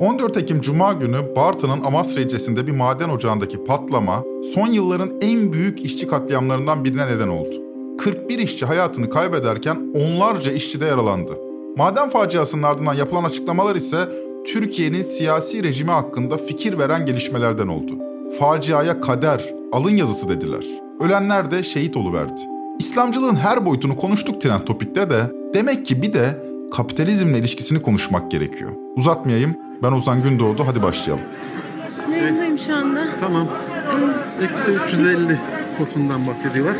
14 Ekim Cuma günü Bartın'ın Amasra ilçesinde bir maden ocağındaki patlama son yılların en büyük işçi katliamlarından birine neden oldu. 41 işçi hayatını kaybederken onlarca işçi de yaralandı. Maden faciasının ardından yapılan açıklamalar ise Türkiye'nin siyasi rejimi hakkında fikir veren gelişmelerden oldu. Faciaya kader, alın yazısı dediler. Ölenler de şehit oluverdi. İslamcılığın her boyutunu konuştuk Trend Topik'te de demek ki bir de kapitalizmle ilişkisini konuşmak gerekiyor. Uzatmayayım, ben Ozan Gündoğdu, hadi başlayalım. Yayındayım şu anda. Tamam. Eksi 350 kotundan bahsediyorlar.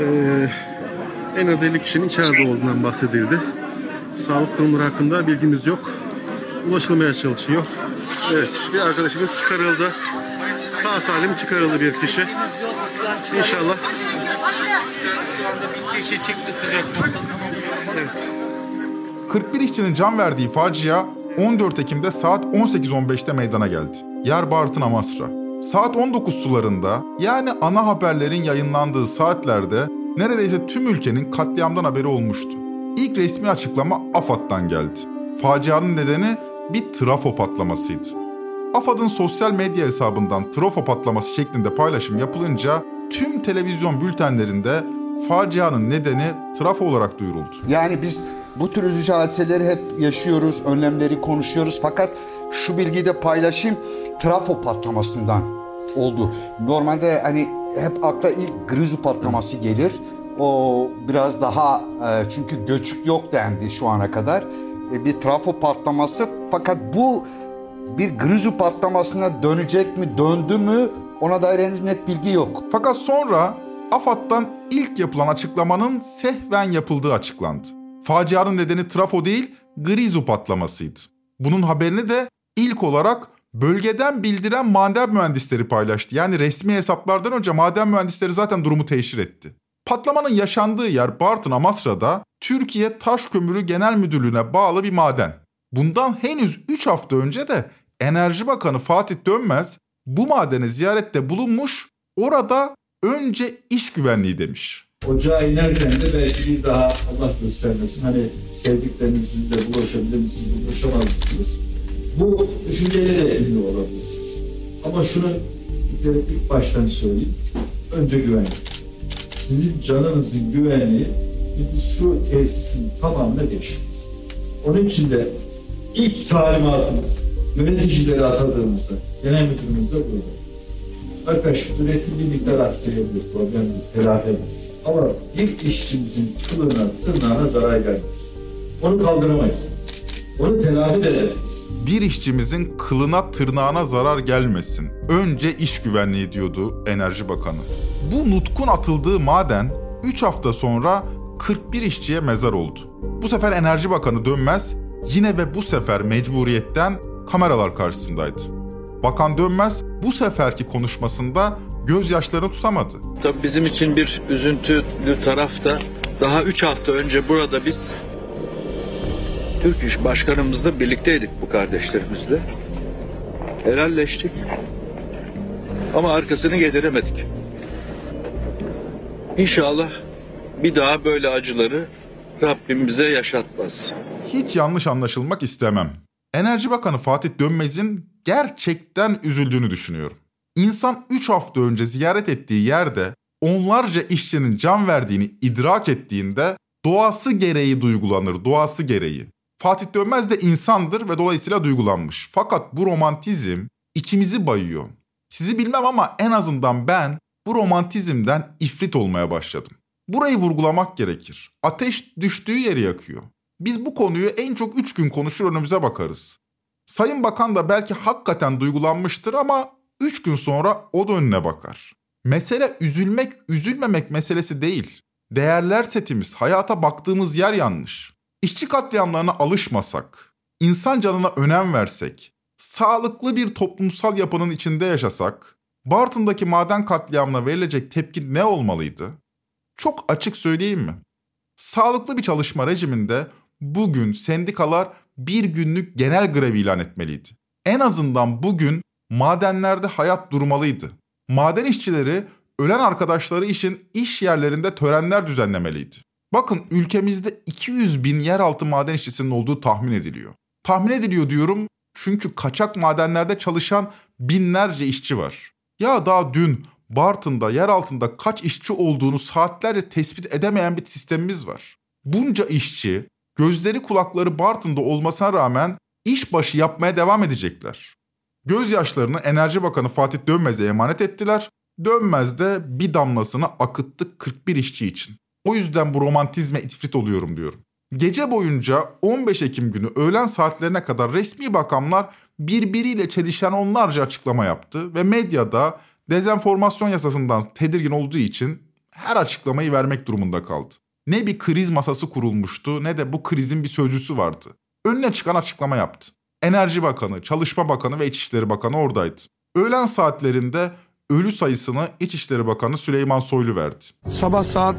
Ee, en az 50 kişinin içeride olduğundan bahsedildi. Sağlık durumları hakkında bilgimiz yok. Ulaşılmaya çalışıyor. Evet, bir arkadaşımız çıkarıldı. Sağ salim çıkarıldı bir kişi. İnşallah. kişi çıktı sıcak. Evet. 41 işçinin can verdiği facia 14 Ekim'de saat 18.15'te meydana geldi. Yer Bartın Amasra. Saat 19 sularında yani ana haberlerin yayınlandığı saatlerde neredeyse tüm ülkenin katliamdan haberi olmuştu. İlk resmi açıklama AFAD'dan geldi. Facianın nedeni bir trafo patlamasıydı. AFAD'ın sosyal medya hesabından trafo patlaması şeklinde paylaşım yapılınca tüm televizyon bültenlerinde facianın nedeni trafo olarak duyuruldu. Yani biz bu tür üzücü hadiseleri hep yaşıyoruz, önlemleri konuşuyoruz. Fakat şu bilgiyi de paylaşayım, trafo patlamasından oldu. Normalde hani hep akla ilk grizu patlaması gelir. O biraz daha e, çünkü göçük yok dendi şu ana kadar. E, bir trafo patlaması fakat bu bir grizu patlamasına dönecek mi, döndü mü ona dair henüz net bilgi yok. Fakat sonra AFAD'dan ilk yapılan açıklamanın sehven yapıldığı açıklandı. Facianın nedeni trafo değil, grizu patlamasıydı. Bunun haberini de ilk olarak bölgeden bildiren maden mühendisleri paylaştı. Yani resmi hesaplardan önce maden mühendisleri zaten durumu teşhir etti. Patlamanın yaşandığı yer Bartın Amasra'da Türkiye Taş Kömürü Genel Müdürlüğü'ne bağlı bir maden. Bundan henüz 3 hafta önce de Enerji Bakanı Fatih Dönmez bu madene ziyarette bulunmuş, orada önce iş güvenliği demiş. Ocağa inerken de belki bir daha Allah göstermesin hani sevdiklerinizle bulaşabilir misiniz, bulaşamaz mısınız? Bu düşünceyle de ünlü olabilirsiniz. Ama şunu ilk baştan söyleyeyim. Önce güvenlik. Sizin canınızın güvenliği biz şu tesisin tamamına değişiyor. Onun için de ilk talimatımız yöneticileri atadığımızda genel müdürümüz de burada. Arkadaş üretim bir miktar aksayabilir, problem değil, telafi ederiz. Ama bir işçimizin kılına, tırnağına zarar gelmez. Onu kaldıramayız. Onu telafi de edemeyiz. Bir işçimizin kılına tırnağına zarar gelmesin. Önce iş güvenliği diyordu Enerji Bakanı. Bu nutkun atıldığı maden 3 hafta sonra 41 işçiye mezar oldu. Bu sefer Enerji Bakanı Dönmez yine ve bu sefer mecburiyetten kameralar karşısındaydı. Bakan Dönmez bu seferki konuşmasında gözyaşlarını tutamadı. Tabii bizim için bir üzüntülü taraf da daha 3 hafta önce burada biz Türk İş Başkanımızla birlikteydik bu kardeşlerimizle. Helalleştik. Ama arkasını getiremedik. İnşallah bir daha böyle acıları Rabbim bize yaşatmaz. Hiç yanlış anlaşılmak istemem. Enerji Bakanı Fatih Dönmez'in gerçekten üzüldüğünü düşünüyorum. İnsan 3 hafta önce ziyaret ettiği yerde onlarca işçinin can verdiğini idrak ettiğinde doğası gereği duygulanır, doğası gereği. Fatih Dönmez de insandır ve dolayısıyla duygulanmış. Fakat bu romantizm içimizi bayıyor. Sizi bilmem ama en azından ben bu romantizmden ifrit olmaya başladım. Burayı vurgulamak gerekir. Ateş düştüğü yeri yakıyor. Biz bu konuyu en çok 3 gün konuşur önümüze bakarız. Sayın Bakan da belki hakikaten duygulanmıştır ama 3 gün sonra o da önüne bakar. Mesele üzülmek, üzülmemek meselesi değil. Değerler setimiz, hayata baktığımız yer yanlış. İşçi katliamlarına alışmasak, insan canına önem versek, sağlıklı bir toplumsal yapının içinde yaşasak, Bartın'daki maden katliamına verilecek tepki ne olmalıydı? Çok açık söyleyeyim mi? Sağlıklı bir çalışma rejiminde bugün sendikalar bir günlük genel grev ilan etmeliydi. En azından bugün madenlerde hayat durmalıydı. Maden işçileri ölen arkadaşları için iş yerlerinde törenler düzenlemeliydi. Bakın ülkemizde 200 bin yeraltı maden işçisinin olduğu tahmin ediliyor. Tahmin ediliyor diyorum çünkü kaçak madenlerde çalışan binlerce işçi var. Ya daha dün Bartın'da yer altında kaç işçi olduğunu saatlerce tespit edemeyen bir sistemimiz var. Bunca işçi gözleri kulakları Bartın'da olmasına rağmen işbaşı yapmaya devam edecekler. Gözyaşlarını Enerji Bakanı Fatih Dönmez'e emanet ettiler. Dönmez de bir damlasını akıttı 41 işçi için. O yüzden bu romantizme itfrit oluyorum diyorum. Gece boyunca 15 Ekim günü öğlen saatlerine kadar resmi makamlar birbiriyle çelişen onlarca açıklama yaptı ve medyada dezenformasyon yasasından tedirgin olduğu için her açıklamayı vermek durumunda kaldı. Ne bir kriz masası kurulmuştu ne de bu krizin bir sözcüsü vardı. Önüne çıkan açıklama yaptı. Enerji Bakanı, Çalışma Bakanı ve İçişleri Bakanı oradaydı. Öğlen saatlerinde ölü sayısını İçişleri Bakanı Süleyman Soylu verdi. Sabah saat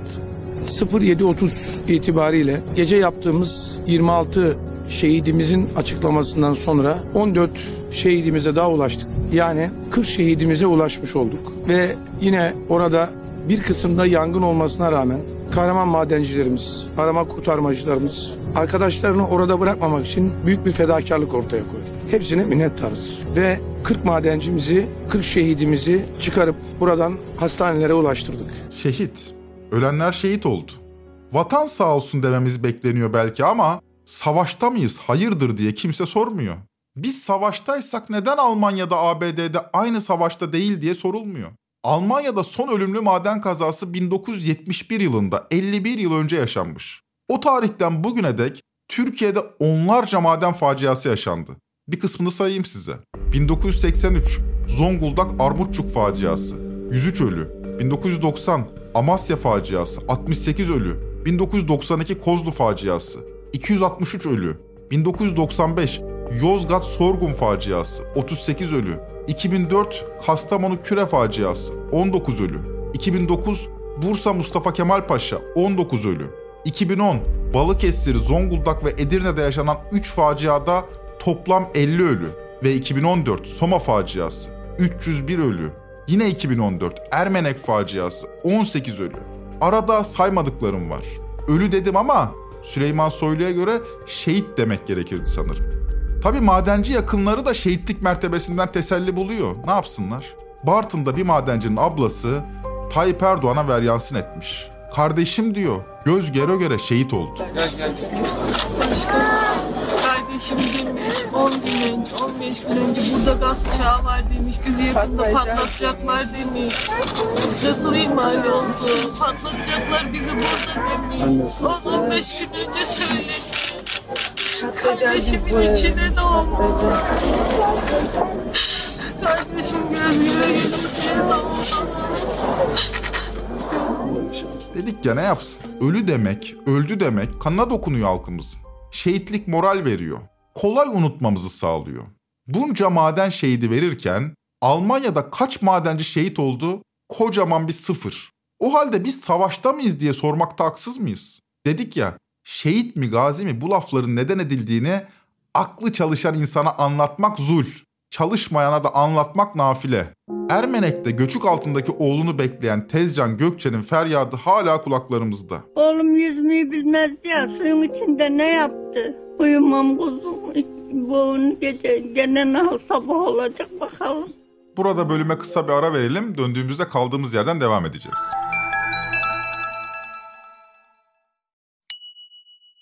07.30 itibariyle gece yaptığımız 26 şehidimizin açıklamasından sonra 14 şehidimize daha ulaştık. Yani 40 şehidimize ulaşmış olduk. Ve yine orada bir kısımda yangın olmasına rağmen kahraman madencilerimiz, arama kurtarmacılarımız arkadaşlarını orada bırakmamak için büyük bir fedakarlık ortaya koydu. Hepsine minnettarız. Ve 40 madencimizi, 40 şehidimizi çıkarıp buradan hastanelere ulaştırdık. Şehit. Ölenler şehit oldu. Vatan sağ olsun dememiz bekleniyor belki ama savaşta mıyız, hayırdır diye kimse sormuyor. Biz savaştaysak neden Almanya'da ABD'de aynı savaşta değil diye sorulmuyor. Almanya'da son ölümlü maden kazası 1971 yılında 51 yıl önce yaşanmış. O tarihten bugüne dek Türkiye'de onlarca maden faciası yaşandı. Bir kısmını sayayım size. 1983 Zonguldak Armutçuk faciası 103 ölü. 1990 Amasya faciası 68 ölü. 1992 Kozlu faciası 263 ölü. 1995 Yozgat Sorgun faciası 38 ölü. 2004 Kastamonu Küre faciası 19 ölü. 2009 Bursa Mustafa Kemal Paşa 19 ölü. 2010 Balıkesir, Zonguldak ve Edirne'de yaşanan 3 faciada toplam 50 ölü ve 2014 Soma faciası 301 ölü. Yine 2014 Ermenek faciası 18 ölü. Arada saymadıklarım var. Ölü dedim ama Süleyman Soylu'ya göre şehit demek gerekirdi sanırım. Tabi madenci yakınları da şehitlik mertebesinden teselli buluyor. Ne yapsınlar? Bartın'da bir madencinin ablası Tayyip Erdoğan'a veryansın etmiş. Kardeşim diyor, göz göre göre şehit oldu. Kardeşim demiş 10 gün önce, 15 gün önce burada gaz bıçağı var demiş. Bizi yakında patlatacaklar demiş. Nasıl ihmal oldu? Patlatacaklar bizi burada demiş. 10-15 gün önce söyledi. Kardeşimin içine doğmuş. Kardeşim göz göre göre doğdu. Dedik yapsın? Ölü demek, öldü demek kanına dokunuyor halkımızın. Şehitlik moral veriyor. Kolay unutmamızı sağlıyor. Bunca maden şehidi verirken Almanya'da kaç madenci şehit oldu? Kocaman bir sıfır. O halde biz savaşta mıyız diye sormakta haksız mıyız? Dedik ya şehit mi gazi mi bu lafların neden edildiğini aklı çalışan insana anlatmak zul. Çalışmayana da anlatmak nafile. Ermenek'te göçük altındaki oğlunu bekleyen Tezcan Gökçe'nin feryadı hala kulaklarımızda. Oğlum yüzmeyi bilmez ya suyun içinde ne yaptı? Uyumam kuzum. Bu gece gene ne sabah olacak bakalım. Burada bölüme kısa bir ara verelim. Döndüğümüzde kaldığımız yerden devam edeceğiz.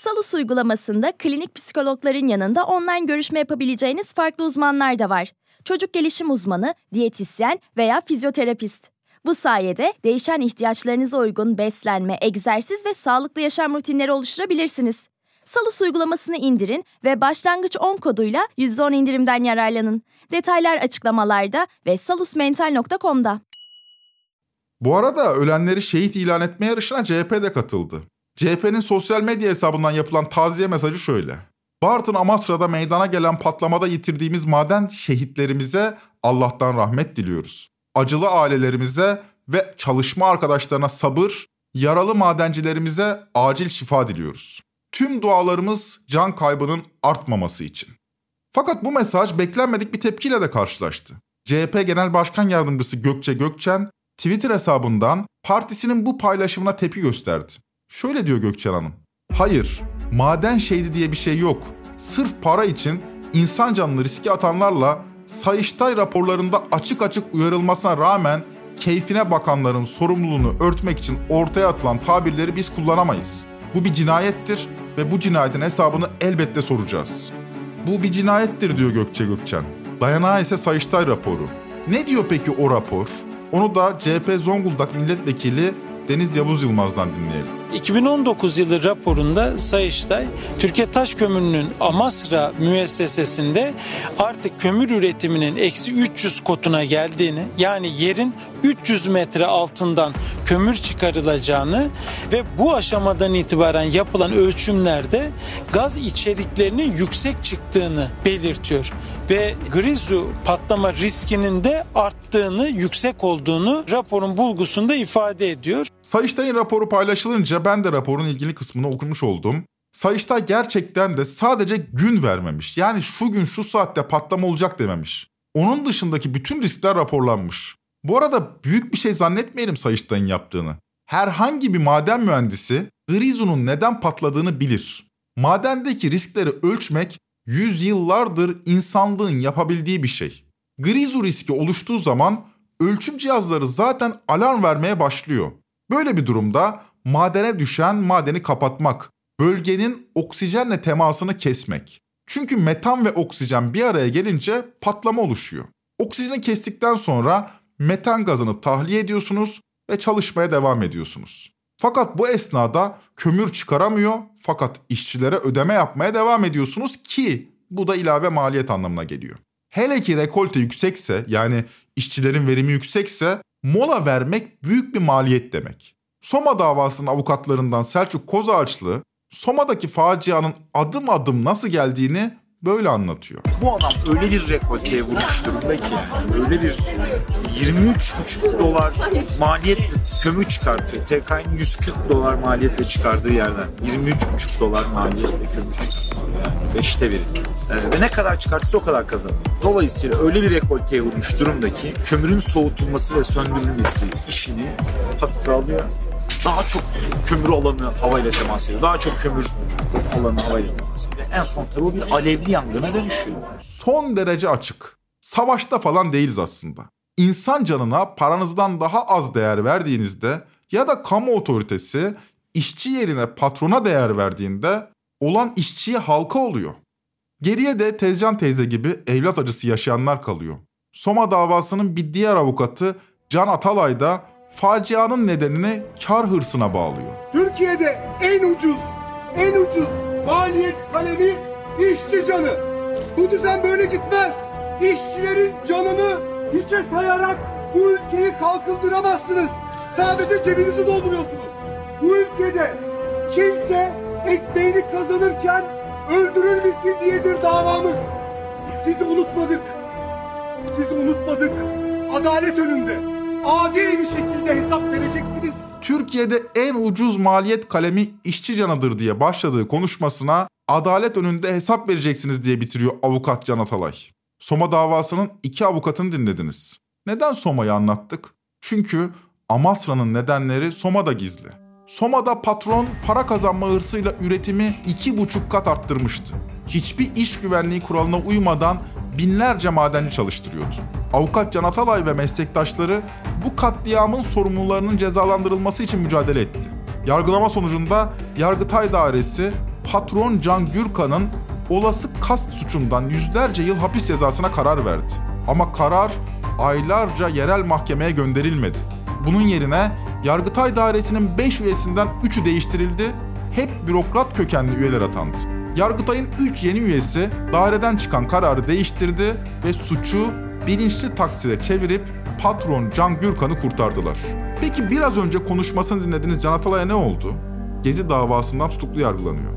Salus uygulamasında klinik psikologların yanında online görüşme yapabileceğiniz farklı uzmanlar da var. Çocuk gelişim uzmanı, diyetisyen veya fizyoterapist. Bu sayede değişen ihtiyaçlarınıza uygun beslenme, egzersiz ve sağlıklı yaşam rutinleri oluşturabilirsiniz. Salus uygulamasını indirin ve başlangıç 10 koduyla %10 indirimden yararlanın. Detaylar açıklamalarda ve salusmental.com'da. Bu arada ölenleri şehit ilan etme yarışına CHP de katıldı. CHP'nin sosyal medya hesabından yapılan taziye mesajı şöyle. Bartın Amasra'da meydana gelen patlamada yitirdiğimiz maden şehitlerimize Allah'tan rahmet diliyoruz. Acılı ailelerimize ve çalışma arkadaşlarına sabır, yaralı madencilerimize acil şifa diliyoruz. Tüm dualarımız can kaybının artmaması için. Fakat bu mesaj beklenmedik bir tepkiyle de karşılaştı. CHP Genel Başkan Yardımcısı Gökçe Gökçen Twitter hesabından partisinin bu paylaşımına tepki gösterdi. Şöyle diyor Gökçen Hanım. Hayır, maden şehidi diye bir şey yok. Sırf para için insan canını riske atanlarla Sayıştay raporlarında açık açık uyarılmasına rağmen keyfine bakanların sorumluluğunu örtmek için ortaya atılan tabirleri biz kullanamayız. Bu bir cinayettir ve bu cinayetin hesabını elbette soracağız. Bu bir cinayettir diyor Gökçe Gökçen. Dayanağı ise Sayıştay raporu. Ne diyor peki o rapor? Onu da CHP Zonguldak Milletvekili Deniz Yavuz Yılmaz'dan dinleyelim. 2019 yılı raporunda Sayıştay, Türkiye Taş Kömürü'nün Amasra müessesesinde artık kömür üretiminin eksi 300 kotuna geldiğini, yani yerin 300 metre altından kömür çıkarılacağını ve bu aşamadan itibaren yapılan ölçümlerde gaz içeriklerinin yüksek çıktığını belirtiyor. Ve Grizu patlama riskinin de arttığını, yüksek olduğunu raporun bulgusunda ifade ediyor. Sayıştay'ın raporu paylaşılınca ben de raporun ilgili kısmını okumuş oldum. Sayıştay gerçekten de sadece gün vermemiş. Yani şu gün şu saatte patlama olacak dememiş. Onun dışındaki bütün riskler raporlanmış. Bu arada büyük bir şey zannetmeyelim Sayıştay'ın yaptığını. Herhangi bir maden mühendisi Grizu'nun neden patladığını bilir. Madendeki riskleri ölçmek yüzyıllardır insanlığın yapabildiği bir şey. Grizu riski oluştuğu zaman ölçüm cihazları zaten alarm vermeye başlıyor. Böyle bir durumda madene düşen madeni kapatmak, bölgenin oksijenle temasını kesmek. Çünkü metan ve oksijen bir araya gelince patlama oluşuyor. Oksijeni kestikten sonra metan gazını tahliye ediyorsunuz ve çalışmaya devam ediyorsunuz. Fakat bu esnada kömür çıkaramıyor fakat işçilere ödeme yapmaya devam ediyorsunuz ki bu da ilave maliyet anlamına geliyor. Hele ki rekolte yüksekse yani işçilerin verimi yüksekse mola vermek büyük bir maliyet demek. Soma davasının avukatlarından Selçuk Kozağaçlı, Soma'daki facianın adım adım nasıl geldiğini böyle anlatıyor. Bu adam öyle bir rekolteye vurmuş durumda ki öyle bir 23,5 dolar maliyetle kömür çıkartıyor. TK'nin 140 dolar maliyetle çıkardığı yerden 23,5 dolar maliyetle kömür çıkartıyor. Yani beşte biri. Ee, ve ne kadar çıkartırsa o kadar kazanır. Dolayısıyla öyle bir rekolteye vurmuş durumda ki kömürün soğutulması ve söndürülmesi işini hafife alıyor daha çok kömür alanı havayla temas ediyor. Daha çok kömür alanı havayla temas ediyor. En son tabii bir alevli yangına dönüşüyor. Son derece açık. Savaşta falan değiliz aslında. İnsan canına paranızdan daha az değer verdiğinizde ya da kamu otoritesi işçi yerine patrona değer verdiğinde olan işçiye halka oluyor. Geriye de Tezcan teyze gibi evlat acısı yaşayanlar kalıyor. Soma davasının bir diğer avukatı Can Atalay da facianın nedenini kar hırsına bağlıyor. Türkiye'de en ucuz, en ucuz maliyet kalemi işçi canı. Bu düzen böyle gitmez. İşçilerin canını hiçe sayarak bu ülkeyi kalkındıramazsınız. Sadece cebinizi dolduruyorsunuz. Bu ülkede kimse ekmeğini kazanırken öldürülmesin diyedir davamız. Sizi unutmadık. Sizi unutmadık. Adalet önünde adil bir şekilde hesap vereceksiniz. Türkiye'de en ucuz maliyet kalemi işçi canıdır diye başladığı konuşmasına adalet önünde hesap vereceksiniz diye bitiriyor avukat Can Atalay. Soma davasının iki avukatını dinlediniz. Neden Soma'yı anlattık? Çünkü Amasra'nın nedenleri Soma'da gizli. Soma'da patron para kazanma hırsıyla üretimi iki buçuk kat arttırmıştı. Hiçbir iş güvenliği kuralına uymadan binlerce madenci çalıştırıyordu. Avukat Can Atalay ve meslektaşları bu katliamın sorumlularının cezalandırılması için mücadele etti. Yargılama sonucunda Yargıtay Dairesi patron Can Gürkan'ın olası kast suçundan yüzlerce yıl hapis cezasına karar verdi. Ama karar aylarca yerel mahkemeye gönderilmedi. Bunun yerine Yargıtay Dairesi'nin 5 üyesinden 3'ü değiştirildi, hep bürokrat kökenli üyeler atandı. Yargıtay'ın 3 yeni üyesi daireden çıkan kararı değiştirdi ve suçu bilinçli taksire çevirip patron Can Gürkan'ı kurtardılar. Peki biraz önce konuşmasını dinlediğiniz Can Atalay'a ne oldu? Gezi davasından tutuklu yargılanıyor.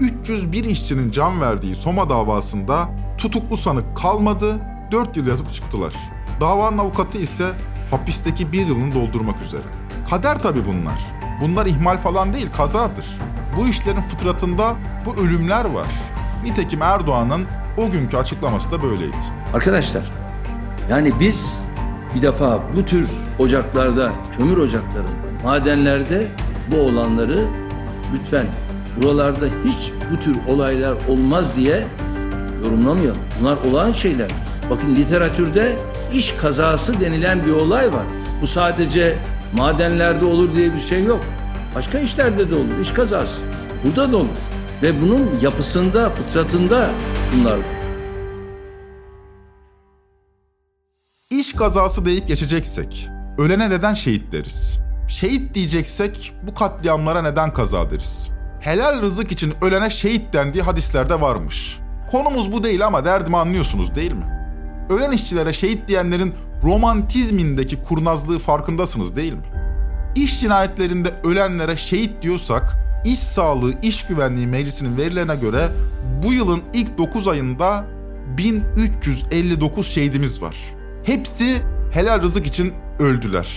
301 işçinin can verdiği Soma davasında tutuklu sanık kalmadı, 4 yıl yatıp çıktılar. Davanın avukatı ise hapisteki bir yılını doldurmak üzere. Kader tabi bunlar. Bunlar ihmal falan değil, kazadır. Bu işlerin fıtratında bu ölümler var. Nitekim Erdoğan'ın o günkü açıklaması da böyleydi. Arkadaşlar, yani biz bir defa bu tür ocaklarda, kömür ocaklarında, madenlerde bu olanları lütfen buralarda hiç bu tür olaylar olmaz diye yorumlamayalım. Bunlar olağan şeyler. Bakın literatürde iş kazası denilen bir olay var. Bu sadece madenlerde olur diye bir şey yok. Başka işlerde de olur. iş kazası. Burada da olur. Ve bunun yapısında, fıtratında bunlar. İş kazası deyip geçeceksek, ölene neden şehit deriz? Şehit diyeceksek bu katliamlara neden kaza deriz? Helal rızık için ölene şehit dendiği hadislerde varmış. Konumuz bu değil ama derdimi anlıyorsunuz değil mi? Ölen işçilere şehit diyenlerin romantizmindeki kurnazlığı farkındasınız değil mi? İş cinayetlerinde ölenlere şehit diyorsak, İş Sağlığı İş Güvenliği Meclisi'nin verilerine göre bu yılın ilk 9 ayında 1359 şehidimiz var. Hepsi helal rızık için öldüler.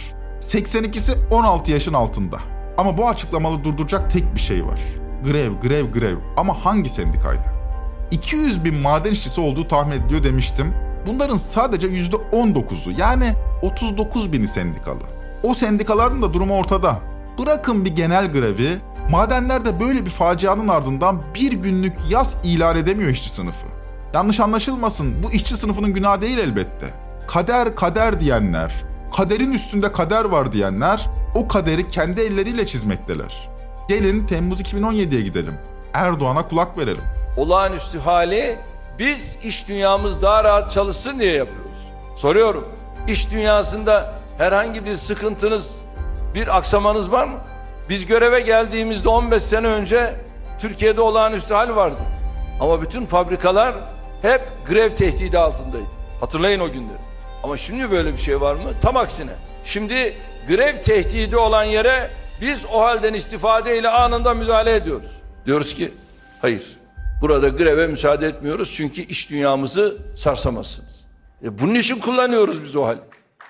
82'si 16 yaşın altında. Ama bu açıklamalı durduracak tek bir şey var. Grev, grev, grev. Ama hangi sendikayla? 200 bin maden işçisi olduğu tahmin ediliyor demiştim. Bunların sadece %19'u yani 39 bini sendikalı. O sendikaların da durumu ortada. Bırakın bir genel grevi, madenlerde böyle bir facianın ardından bir günlük yaz ilan edemiyor işçi sınıfı. Yanlış anlaşılmasın bu işçi sınıfının günahı değil elbette. Kader kader diyenler, kaderin üstünde kader var diyenler o kaderi kendi elleriyle çizmekteler. Gelin Temmuz 2017'ye gidelim. Erdoğan'a kulak verelim. Olağanüstü hali biz iş dünyamız daha rahat çalışsın diye yapıyoruz. Soruyorum. İş dünyasında herhangi bir sıkıntınız, bir aksamanız var mı? Biz göreve geldiğimizde 15 sene önce Türkiye'de olağanüstü hal vardı. Ama bütün fabrikalar hep grev tehdidi altındaydı. Hatırlayın o günleri. Ama şimdi böyle bir şey var mı? Tam aksine. Şimdi grev tehdidi olan yere biz o halden istifadeyle anında müdahale ediyoruz. Diyoruz ki hayır. Burada greve müsaade etmiyoruz çünkü iş dünyamızı sarsamazsınız. E bunun için kullanıyoruz biz o hali.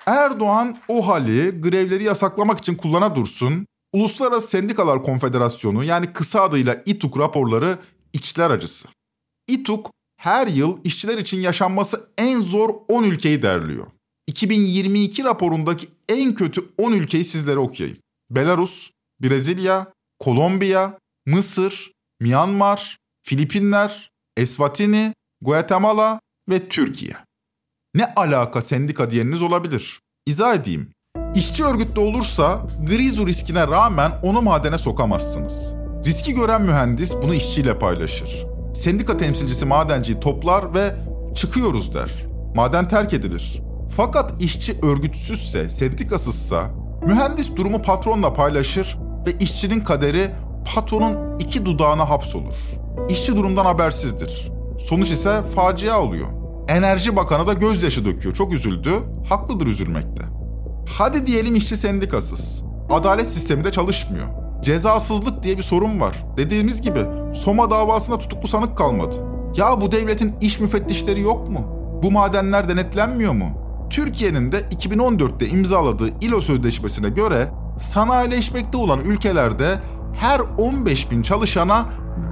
Erdoğan o hali grevleri yasaklamak için kullana dursun. Uluslararası Sendikalar Konfederasyonu yani kısa adıyla İTUK raporları içler acısı. İTUK her yıl işçiler için yaşanması en zor 10 ülkeyi derliyor. 2022 raporundaki en kötü 10 ülkeyi sizlere okuyayım. Belarus, Brezilya, Kolombiya, Mısır, Myanmar, Filipinler, Eswatini, Guatemala ve Türkiye. Ne alaka sendika diyeniniz olabilir. İzah edeyim. İşçi örgütlü olursa grizu riskine rağmen onu madene sokamazsınız. Riski gören mühendis bunu işçiyle paylaşır. Sendika temsilcisi madenciyi toplar ve çıkıyoruz der. Maden terk edilir. Fakat işçi örgütsüzse, sendikasızsa mühendis durumu patronla paylaşır ve işçinin kaderi patronun iki dudağına hapsolur. İşçi durumdan habersizdir. Sonuç ise facia oluyor. Enerji Bakanı da gözyaşı döküyor. Çok üzüldü. Haklıdır üzülmekte. Hadi diyelim işçi sendikasız. Adalet sistemi de çalışmıyor. Cezasızlık diye bir sorun var. Dediğimiz gibi Soma davasında tutuklu sanık kalmadı. Ya bu devletin iş müfettişleri yok mu? Bu madenler denetlenmiyor mu? Türkiye'nin de 2014'te imzaladığı İLO Sözleşmesi'ne göre sanayileşmekte olan ülkelerde her 15 bin çalışana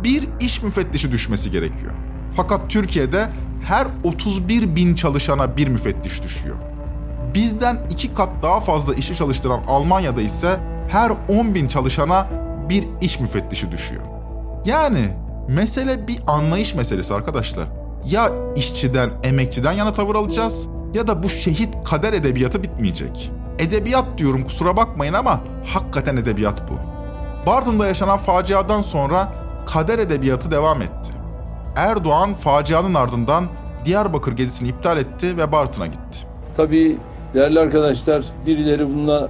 bir iş müfettişi düşmesi gerekiyor. Fakat Türkiye'de her 31 bin çalışana bir müfettiş düşüyor. Bizden iki kat daha fazla işi çalıştıran Almanya'da ise her 10 bin çalışana bir iş müfettişi düşüyor. Yani mesele bir anlayış meselesi arkadaşlar. Ya işçiden, emekçiden yana tavır alacağız ya da bu şehit kader edebiyatı bitmeyecek. Edebiyat diyorum kusura bakmayın ama hakikaten edebiyat bu. Bartın'da yaşanan faciadan sonra kader edebiyatı devam etti. Erdoğan facianın ardından Diyarbakır gezisini iptal etti ve Bartın'a gitti. Tabii değerli arkadaşlar birileri bununla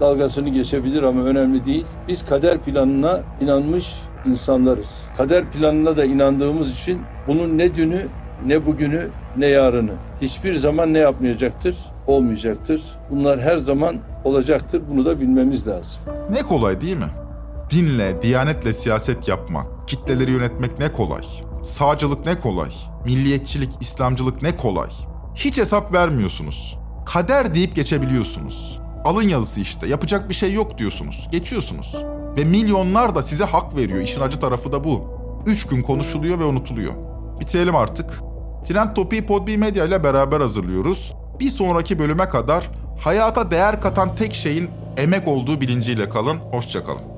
dalgasını geçebilir ama önemli değil. Biz kader planına inanmış insanlarız. Kader planına da inandığımız için bunun ne dünü ne bugünü ne yarını hiçbir zaman ne yapmayacaktır? Olmayacaktır. Bunlar her zaman olacaktır. Bunu da bilmemiz lazım. Ne kolay değil mi? Dinle, diyanetle siyaset yapmak, kitleleri yönetmek ne kolay. Sağcılık ne kolay. Milliyetçilik, İslamcılık ne kolay. Hiç hesap vermiyorsunuz. Kader deyip geçebiliyorsunuz. Alın yazısı işte. Yapacak bir şey yok diyorsunuz. Geçiyorsunuz. Ve milyonlar da size hak veriyor. İşin acı tarafı da bu. Üç gün konuşuluyor ve unutuluyor. Bitirelim artık. Trend Topi'yi Podbi Medya ile beraber hazırlıyoruz. Bir sonraki bölüme kadar hayata değer katan tek şeyin emek olduğu bilinciyle kalın. Hoşçakalın.